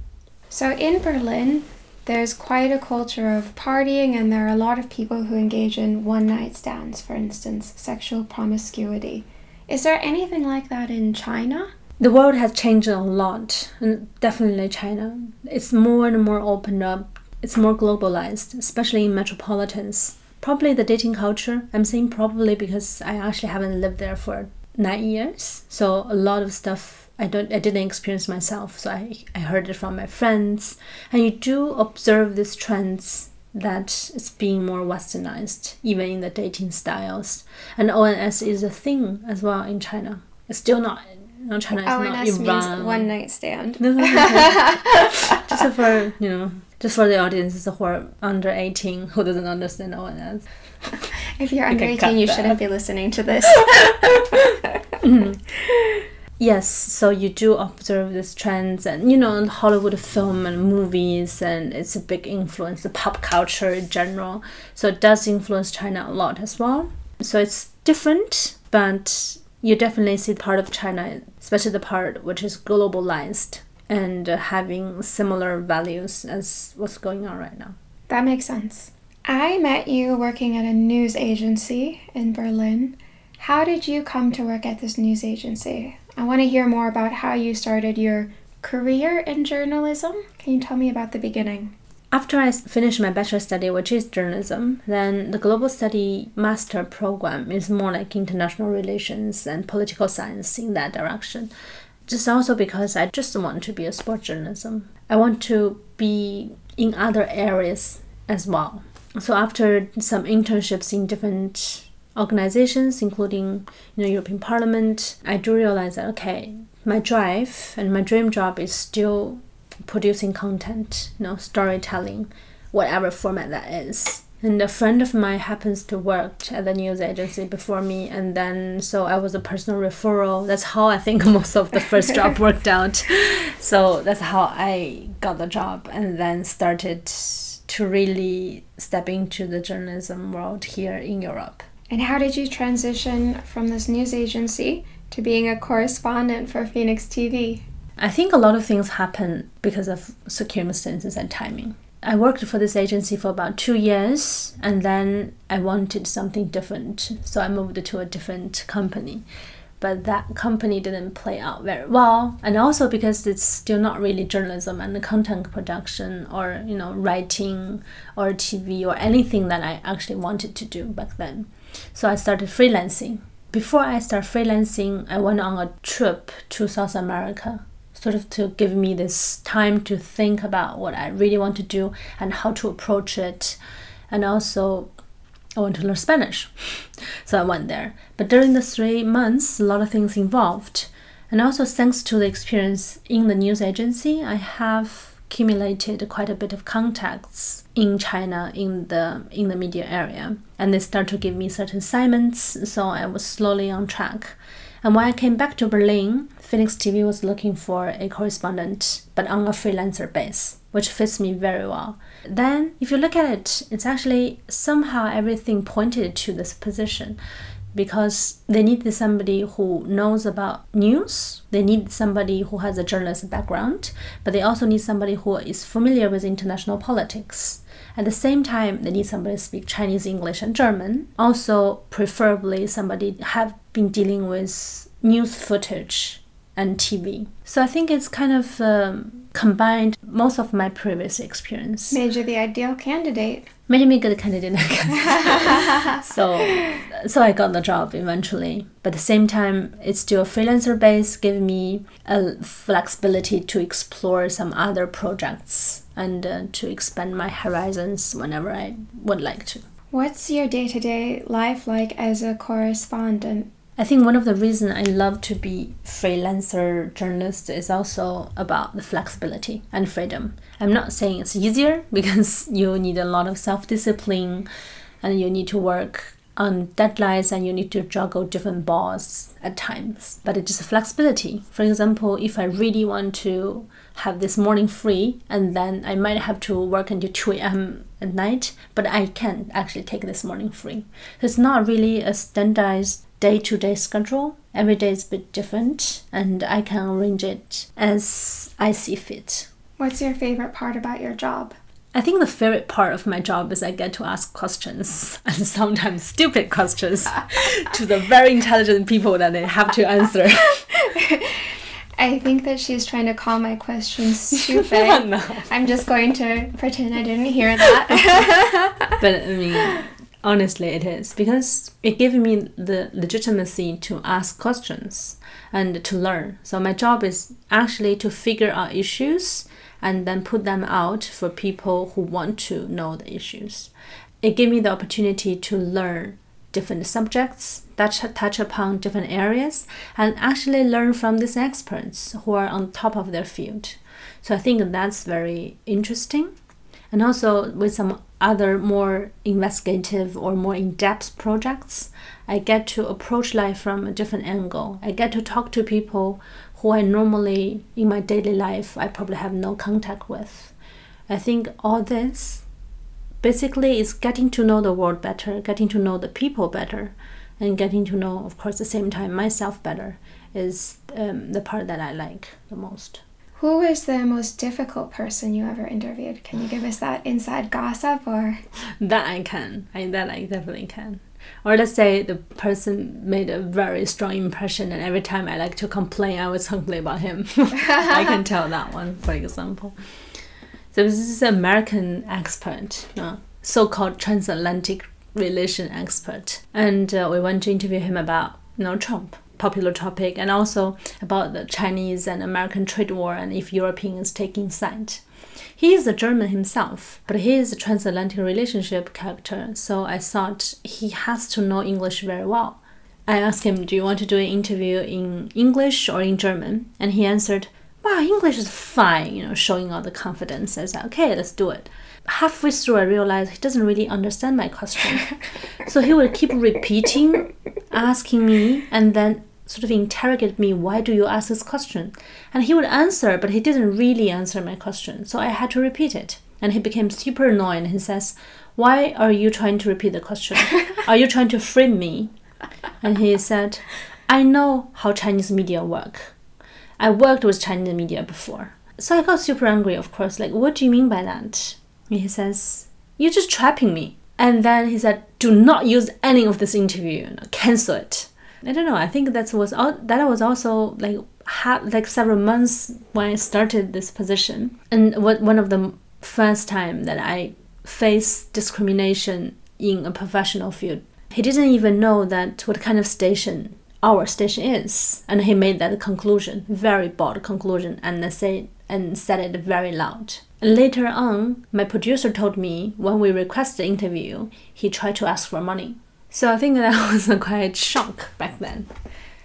So in Berlin, there's quite a culture of partying, and there are a lot of people who engage in one night stands, for instance, sexual promiscuity. Is there anything like that in China? The world has changed a lot, and definitely China. It's more and more opened up. It's more globalized, especially in metropolitans. Probably the dating culture. I'm saying probably because I actually haven't lived there for nine years, so a lot of stuff I don't I didn't experience myself. So I I heard it from my friends, and you do observe these trends that it's being more westernized, even in the dating styles. And ONS is a thing as well in China. It's still not. No, China is not ONS means one night stand. No, no, no, no. just for you know, just for the audiences who are under eighteen who doesn't understand ONS. If you're under can 18, you that. shouldn't be listening to this. Yes, so you do observe these trends, and you know, Hollywood film and movies, and it's a big influence, the pop culture in general. So it does influence China a lot as well. So it's different, but you definitely see part of China, especially the part which is globalized and having similar values as what's going on right now. That makes sense. I met you working at a news agency in Berlin. How did you come to work at this news agency? I want to hear more about how you started your career in journalism. Can you tell me about the beginning? After I finished my bachelor study, which is journalism, then the global study master program is more like international relations and political science in that direction. Just also because I just want to be a sport journalism. I want to be in other areas as well. So after some internships in different organizations, including you know European Parliament, I do realize that okay, my drive and my dream job is still producing content, you know, storytelling, whatever format that is. And a friend of mine happens to work at the news agency before me, and then so I was a personal referral. That's how I think most of the first job worked out. So that's how I got the job, and then started to really step into the journalism world here in Europe. And how did you transition from this news agency to being a correspondent for Phoenix TV? I think a lot of things happen because of circumstances and timing. I worked for this agency for about two years and then I wanted something different. So I moved to a different company. But that company didn't play out very well. And also because it's still not really journalism and content production or, you know, writing or TV or anything that I actually wanted to do back then. So I started freelancing. Before I start freelancing, I went on a trip to South America sort of to give me this time to think about what I really want to do and how to approach it. And also, I want to learn Spanish. So I went there. But during the three months, a lot of things involved. And also, thanks to the experience in the news agency, I have accumulated quite a bit of contacts in China in the in the media area, and they start to give me certain assignments. So I was slowly on track. And when I came back to Berlin, Phoenix TV was looking for a correspondent, but on a freelancer base, which fits me very well. Then, if you look at it, it's actually somehow everything pointed to this position because they need somebody who knows about news, they need somebody who has a journalist background, but they also need somebody who is familiar with international politics. At the same time, they need somebody to speak Chinese, English, and German. Also, preferably somebody have been dealing with news footage and TV. So I think it's kind of um, combined most of my previous experience. Made you the ideal candidate. Made me a good candidate, so, so I got the job eventually. But at the same time, it's still a freelancer base, giving me a flexibility to explore some other projects and uh, to expand my horizons whenever I would like to. What's your day to day life like as a correspondent? I think one of the reasons I love to be freelancer journalist is also about the flexibility and freedom. I'm not saying it's easier because you need a lot of self-discipline and you need to work on deadlines and you need to juggle different balls at times. But it's just flexibility. For example, if I really want to have this morning free and then I might have to work until 2 a.m. at night, but I can actually take this morning free. It's not really a standardized day to day schedule. Every day is a bit different, and I can arrange it as I see fit. What's your favorite part about your job? I think the favorite part of my job is I get to ask questions and sometimes stupid questions to the very intelligent people that they have to answer. I think that she's trying to call my questions stupid. no. I'm just going to pretend I didn't hear that. but I mean, honestly, it is because it gives me the legitimacy to ask questions and to learn. So my job is actually to figure out issues and then put them out for people who want to know the issues. It gave me the opportunity to learn different subjects that touch upon different areas and actually learn from these experts who are on top of their field. So I think that's very interesting. And also with some other more investigative or more in-depth projects, I get to approach life from a different angle. I get to talk to people who I normally in my daily life I probably have no contact with. I think all this basically is getting to know the world better, getting to know the people better, and getting to know, of course, at the same time myself better is um, the part that I like the most. Who was the most difficult person you ever interviewed? Can you give us that inside gossip or? That I can. I that I definitely can. Or let's say the person made a very strong impression, and every time I like to complain, I was complain about him. I can tell that one, for example. So this is an American expert, uh, so-called transatlantic relation expert, and uh, we went to interview him about you know Trump, popular topic, and also about the Chinese and American trade war, and if Europeans taking side. He is a German himself, but he is a transatlantic relationship character, so I thought he has to know English very well. I asked him, Do you want to do an interview in English or in German? And he answered, wow, English is fine, you know, showing all the confidence. I said, okay, let's do it. Halfway through, I realized he doesn't really understand my question. so he would keep repeating, asking me, and then sort of interrogate me, why do you ask this question? And he would answer, but he didn't really answer my question. So I had to repeat it. And he became super annoying. He says, why are you trying to repeat the question? Are you trying to frame me? And he said, I know how Chinese media work. I worked with Chinese media before. So I got super angry, of course, like, what do you mean by that? He says, You're just trapping me. And then he said, Do not use any of this interview, cancel it. I don't know. I think that was all, that was also like ha- like several months when I started this position, and what one of the first time that I faced discrimination in a professional field. He didn't even know that what kind of station our station is. And he made that conclusion, very bold conclusion, and said and said it very loud. Later on, my producer told me when we requested the interview, he tried to ask for money. So I think that was a quite shock back then.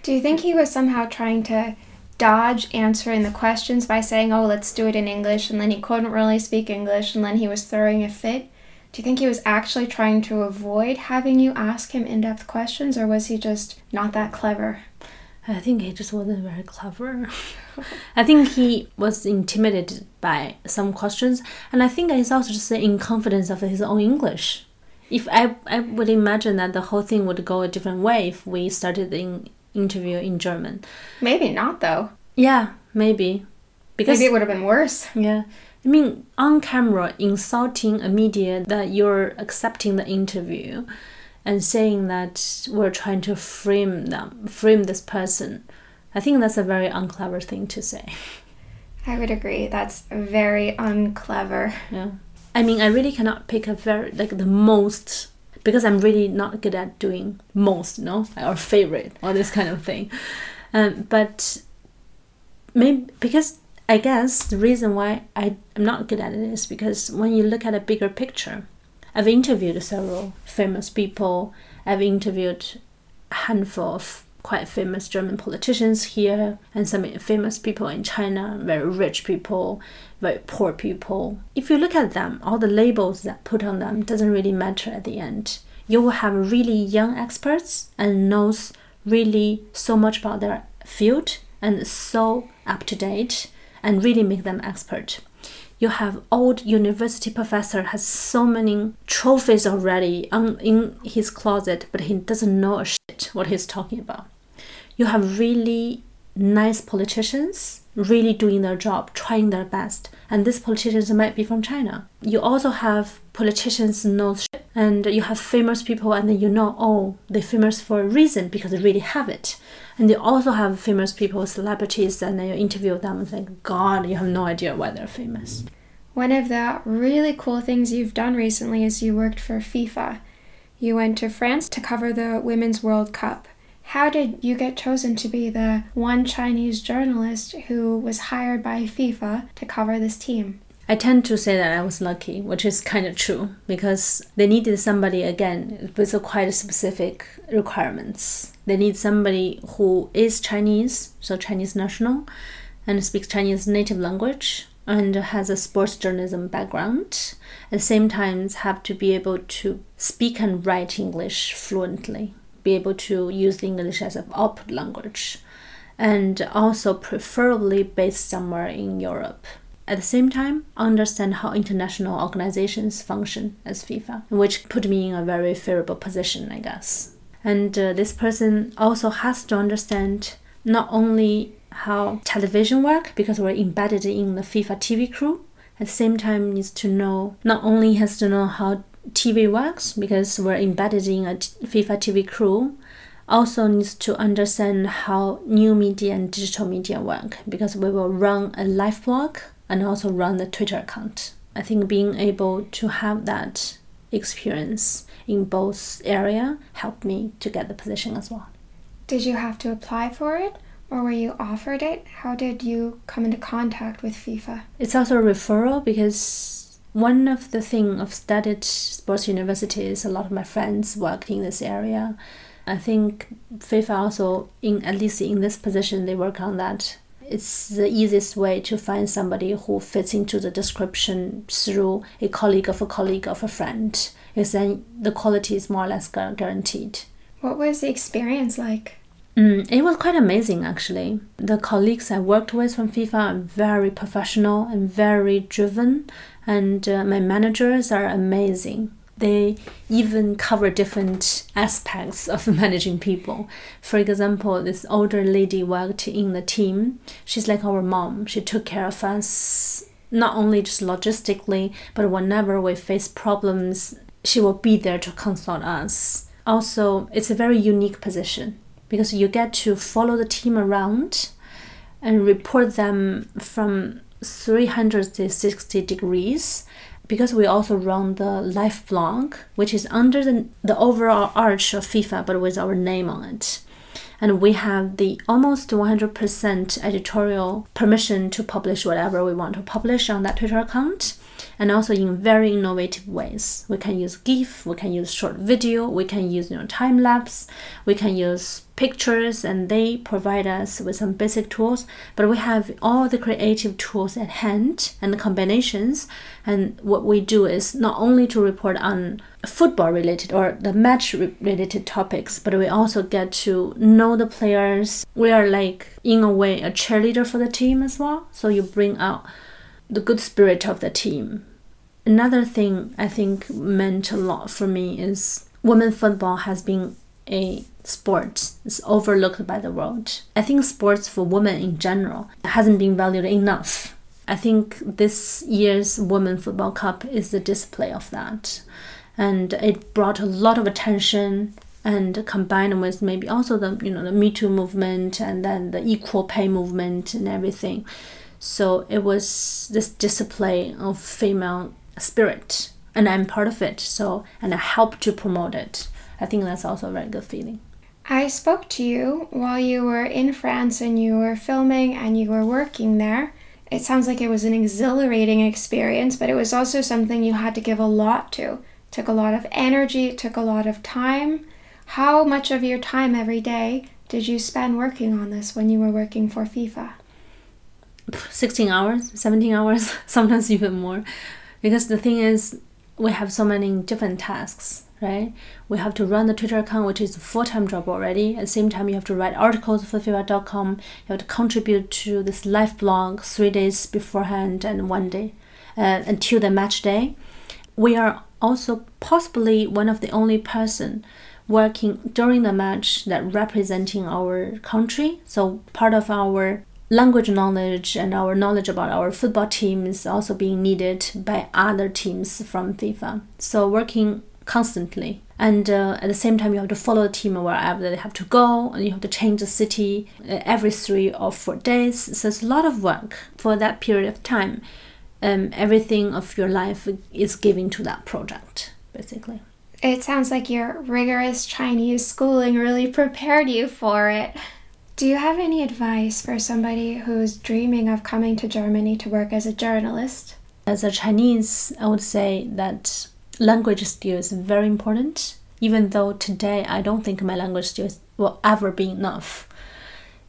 Do you think he was somehow trying to dodge answering the questions by saying, oh, let's do it in English, and then he couldn't really speak English, and then he was throwing a fit? Do you think he was actually trying to avoid having you ask him in depth questions, or was he just not that clever? I think he just wasn't very clever. I think he was intimidated by some questions, and I think he's also just in confidence of his own English. If I, I would imagine that the whole thing would go a different way if we started the interview in German. Maybe not, though. Yeah, maybe. Because maybe it would have been worse. Yeah, I mean, on camera, insulting a media that you're accepting the interview and saying that we're trying to frame them, frame this person, I think that's a very unclever thing to say. I would agree. That's very unclever. Yeah. I mean, I really cannot pick a very, like, the most, because I'm really not good at doing most, know, or favorite, or this kind of thing. Um, but maybe because I guess the reason why I, I am not good at it is because when you look at a bigger picture, I've interviewed several famous people. I've interviewed a handful of quite famous German politicians here and some famous people in China, very rich people, very poor people. If you look at them, all the labels that put on them doesn't really matter at the end. You will have really young experts and knows really so much about their field and so up to date and really make them expert you have old university professor has so many trophies already on, in his closet but he doesn't know a shit what he's talking about. You have really nice politicians really doing their job trying their best. And these politicians might be from china. You also have politicians know shit, and you have famous people and then you know oh they're famous for a reason because they really have it and you also have famous people celebrities and then you interview them and think god you have no idea why they're famous one of the really cool things you've done recently is you worked for FIFA. You went to France to cover the Women's World Cup. How did you get chosen to be the one Chinese journalist who was hired by FIFA to cover this team? I tend to say that I was lucky, which is kind of true because they needed somebody again with quite specific requirements. They need somebody who is Chinese, so Chinese national, and speaks Chinese native language, and has a sports journalism background. At the same time, have to be able to speak and write English fluently, be able to use English as an output language, and also preferably based somewhere in Europe. At the same time, understand how international organizations function as FIFA, which put me in a very favorable position, I guess. And uh, this person also has to understand not only how television work because we're embedded in the FIFA TV crew. At the same time, needs to know not only has to know how TV works because we're embedded in a FIFA TV crew, also needs to understand how new media and digital media work because we will run a live blog and also run the Twitter account. I think being able to have that experience in both area helped me to get the position as well. Did you have to apply for it? or were you offered it? How did you come into contact with FIFA? It's also a referral because one of the thing I've studied sports universities, a lot of my friends worked in this area. I think FIFA also, in at least in this position, they work on that. It's the easiest way to find somebody who fits into the description through a colleague of a colleague of a friend. Because then the quality is more or less guaranteed. What was the experience like? Mm, it was quite amazing actually. The colleagues I worked with from FIFA are very professional and very driven, and uh, my managers are amazing. They even cover different aspects of managing people. For example, this older lady worked in the team. She's like our mom. She took care of us not only just logistically, but whenever we face problems, she will be there to consult us. Also, it's a very unique position because you get to follow the team around and report them from 360 degrees because we also run the live blog which is under the, the overall arch of fifa but with our name on it. And we have the almost 100% editorial permission to publish whatever we want to publish on that twitter account and also in very innovative ways. We can use GIF, we can use short video, we can use you know, time lapse, we can use pictures, and they provide us with some basic tools. But we have all the creative tools at hand and the combinations. And what we do is not only to report on football related or the match related topics, but we also get to know the players. We are like, in a way, a cheerleader for the team as well. So you bring out the good spirit of the team Another thing I think meant a lot for me is women football has been a sport it's overlooked by the world. I think sports for women in general hasn't been valued enough. I think this year's Women Football Cup is the display of that. And it brought a lot of attention and combined with maybe also the you know the Me Too movement and then the equal pay movement and everything. So it was this display of female spirit and I'm part of it. So, and I help to promote it. I think that's also a very good feeling. I spoke to you while you were in France and you were filming and you were working there. It sounds like it was an exhilarating experience, but it was also something you had to give a lot to. It took a lot of energy, it took a lot of time. How much of your time every day did you spend working on this when you were working for FIFA? 16 hours, 17 hours, sometimes even more. Because the thing is, we have so many different tasks, right? We have to run the Twitter account, which is a full time job already. At the same time, you have to write articles for FIFA.com. You have to contribute to this live blog three days beforehand and one day uh, until the match day. We are also possibly one of the only person working during the match that representing our country. So part of our language knowledge and our knowledge about our football team is also being needed by other teams from FIFA. So working constantly. And uh, at the same time, you have to follow the team wherever they have to go, and you have to change the city uh, every three or four days. So it's a lot of work for that period of time. Um, everything of your life is given to that project, basically. It sounds like your rigorous Chinese schooling really prepared you for it. Do you have any advice for somebody who's dreaming of coming to Germany to work as a journalist? As a Chinese, I would say that language skills is very important, even though today I don't think my language skills will ever be enough.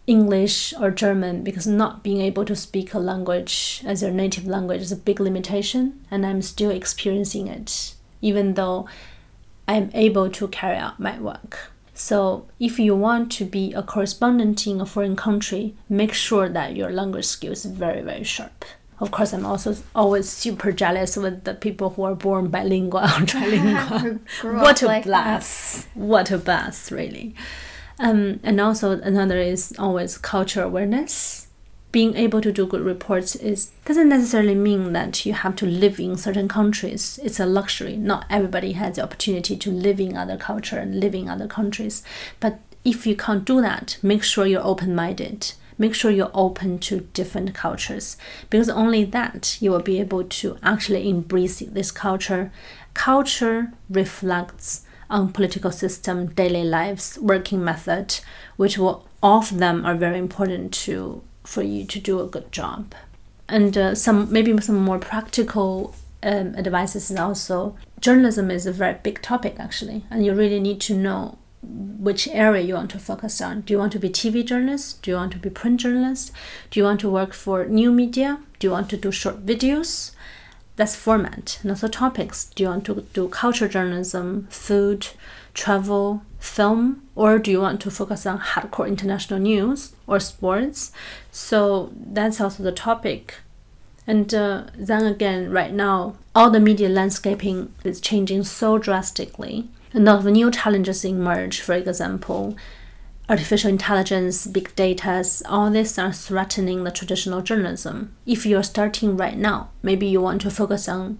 English or German, because not being able to speak a language as your native language is a big limitation, and I'm still experiencing it, even though I'm able to carry out my work. So, if you want to be a correspondent in a foreign country, make sure that your language skills is very, very sharp. Of course, I'm also always super jealous with the people who are born bilingual or trilingual. what a like blast! That. What a blast, really. Um, and also another is always culture awareness being able to do good reports is doesn't necessarily mean that you have to live in certain countries. It's a luxury. Not everybody has the opportunity to live in other culture and live in other countries. But if you can't do that, make sure you're open minded. Make sure you're open to different cultures because only that you will be able to actually embrace this culture. Culture reflects on political system, daily lives, working method, which will all of them are very important to for you to do a good job. And uh, some maybe some more practical um, advices is also journalism is a very big topic actually, and you really need to know which area you want to focus on. Do you want to be TV journalist? Do you want to be print journalist? Do you want to work for new media? Do you want to do short videos? That's format and also topics. Do you want to do culture journalism, food, travel, film, or do you want to focus on hardcore international news or sports? So that's also the topic. And uh, then again, right now, all the media landscaping is changing so drastically. A lot of new challenges emerge, for example, artificial intelligence, big data, all these are threatening the traditional journalism. If you're starting right now, maybe you want to focus on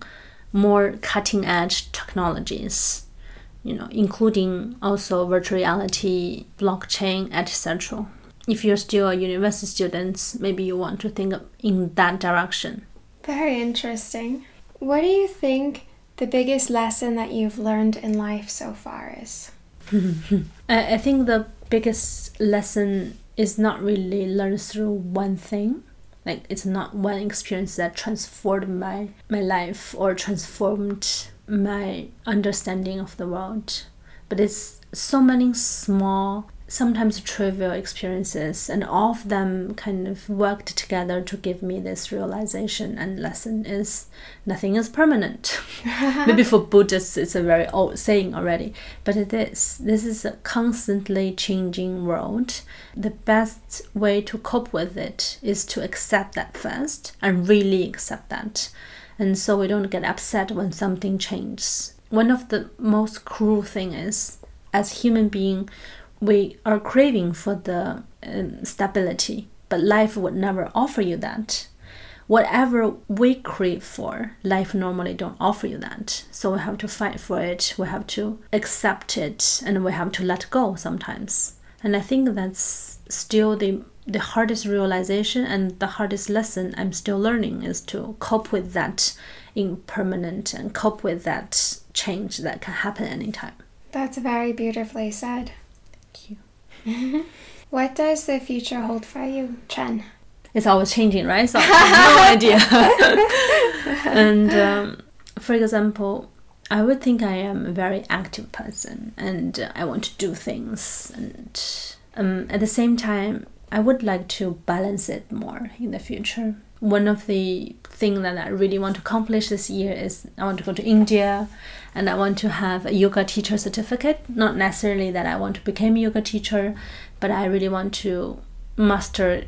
more cutting edge technologies you know, including also virtual reality, blockchain, etc. If you're still a university student, maybe you want to think in that direction. Very interesting. What do you think the biggest lesson that you've learned in life so far is? I think the biggest lesson is not really learned through one thing. Like it's not one experience that transformed my my life or transformed my understanding of the world. But it's so many small, sometimes trivial experiences, and all of them kind of worked together to give me this realization and lesson is nothing is permanent. Maybe for Buddhists it's a very old saying already, but it is. This is a constantly changing world. The best way to cope with it is to accept that first and really accept that and so we don't get upset when something changes. One of the most cruel thing is, as human being, we are craving for the um, stability, but life would never offer you that. Whatever we crave for, life normally don't offer you that. So we have to fight for it. We have to accept it, and we have to let go sometimes. And I think that's still the the hardest realization and the hardest lesson I'm still learning is to cope with that impermanent and cope with that change that can happen anytime. That's very beautifully said. Thank you. what does the future hold for you, Qian? It's always changing, right? So I have no idea. and um, for example, I would think I am a very active person and I want to do things and Um, at the same time, I would like to balance it more in the future. One of the things that I really want to accomplish this year is I want to go to India and I want to have a yoga teacher certificate. Not necessarily that I want to become a yoga teacher, but I really want to master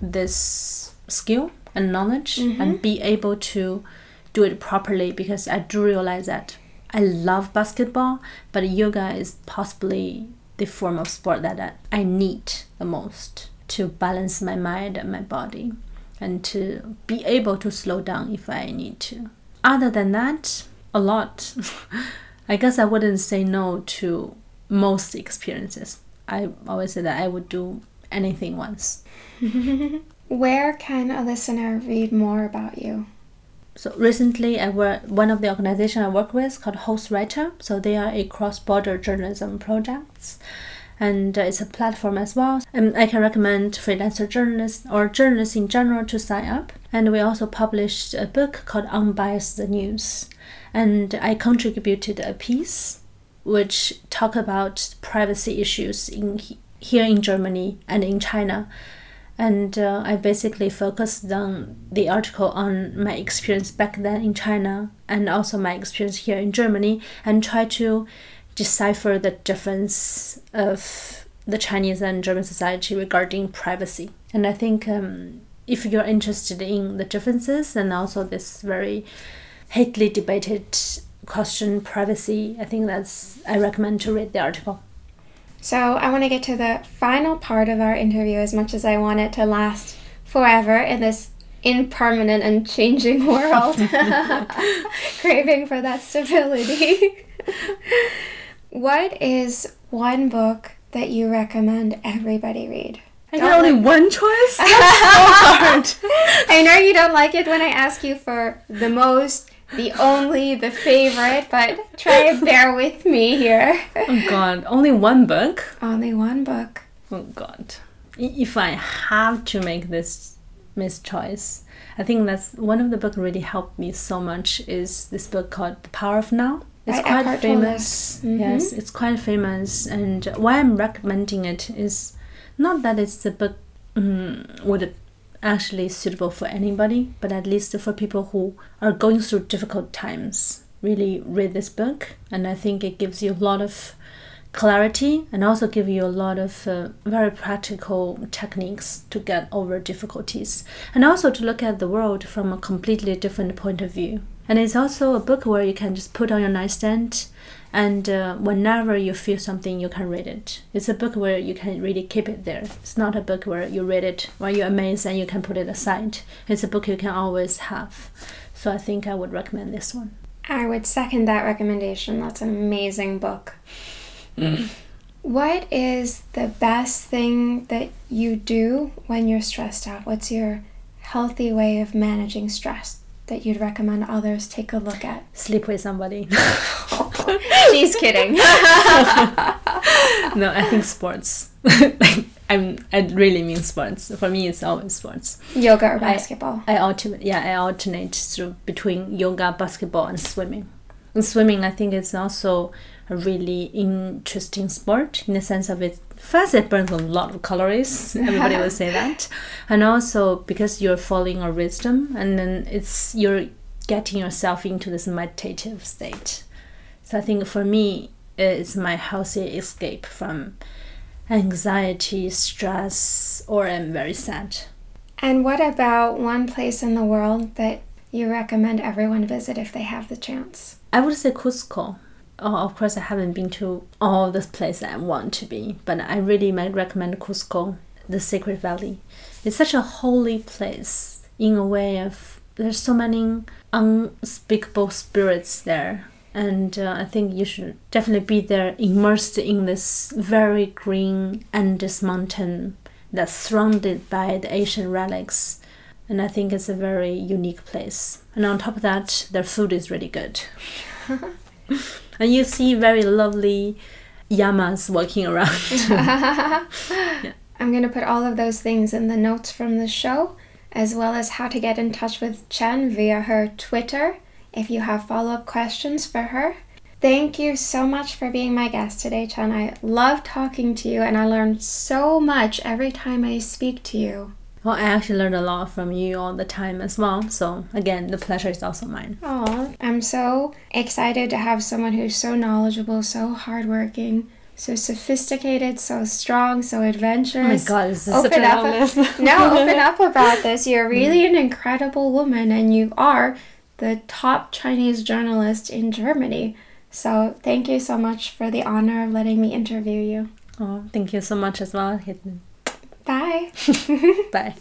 this skill and knowledge mm-hmm. and be able to do it properly because I do realize that I love basketball, but yoga is possibly the form of sport that I need the most to balance my mind and my body and to be able to slow down if I need to. Other than that, a lot. I guess I wouldn't say no to most experiences. I always say that I would do anything once. Where can a listener read more about you? So recently, I work one of the organization I work with called Hostwriter. So they are a cross-border journalism projects, and uh, it's a platform as well. And I can recommend freelancer journalists or journalists in general to sign up. And we also published a book called Unbiased News, and I contributed a piece which talk about privacy issues in here in Germany and in China. And uh, I basically focused on the article on my experience back then in China and also my experience here in Germany and try to decipher the difference of the Chinese and German society regarding privacy. And I think um, if you're interested in the differences and also this very hotly debated question privacy i think that's i recommend to read the article. So i want to get to the final part of our interview as much as i want it to last forever in this impermanent and changing world. Craving for that stability what is one book that you recommend everybody read I got only one choice. That's so hard. I know you don't like it when I ask you for the most the only, the favorite, but try to bear with me here. oh God, only one book? Only one book. Oh God. If I have to make this mischoice, I think that's one of the book really helped me so much is this book called The Power of Now. It's right, quite famous. Mm-hmm. Yes, it's quite famous. And why I'm recommending it is not that it's the book um, would actually suitable for anybody, but at least for people who are going through difficult times. Really read this book, and I think it gives you a lot of clarity and also give you a lot of uh, very practical techniques to get over difficulties and also to look at the world from a completely different point of view and it's also a book where you can just put on your nightstand and uh, whenever you feel something you can read it. It's a book where you can really keep it there. It's not a book where you read it while you're amazed and you can put it aside. It's a book you can always have. So i think i would recommend this one. I would second that recommendation. That's an amazing book. Mm. what is the best thing that you do when you're stressed out? What's your healthy way of managing stress that you'd recommend others take a look at? Sleep with somebody. She's kidding. no, I think sports. I'm. I really mean sports. For me, it's always sports. Yoga or basketball. I, I alternate. Yeah, I alternate through between yoga, basketball, and swimming. And swimming, I think, is also a really interesting sport in the sense of it first it burns a lot of calories. Everybody will say that. And also because you're following a wisdom and then it's you're getting yourself into this meditative state. So i think for me it's my healthy escape from anxiety stress or i'm very sad. And what about one place in the world that you recommend everyone visit if they have the chance i would say cusco oh, of course, I haven't been to all the places I want to be, but I really might recommend Cusco, the Sacred Valley. It's such a holy place in a way of there's so many unspeakable spirits there. And uh, I think you should definitely be there, immersed in this very green Andes mountain that's surrounded by the ancient relics. And I think it's a very unique place. And on top of that, their food is really good. and you see very lovely llamas walking around. yeah. I'm going to put all of those things in the notes from the show, as well as how to get in touch with Qian via her Twitter if you have follow up questions for her. Thank you so much for being my guest today, Qian. I love talking to you and I learn so much every time I speak to you. Well, I actually learned a lot from you all the time as well. So, again, the pleasure is also mine. Oh, I'm so excited to have someone who's so knowledgeable, so hardworking, so sophisticated, so strong, so adventurous. Oh my god, this is open such a up list. no, open up about this. You're mm. really an incredible woman, and you are the top Chinese journalist in Germany. So, thank you so much for the honor of letting me interview you. Oh, thank you so much as well. Bye. Bye.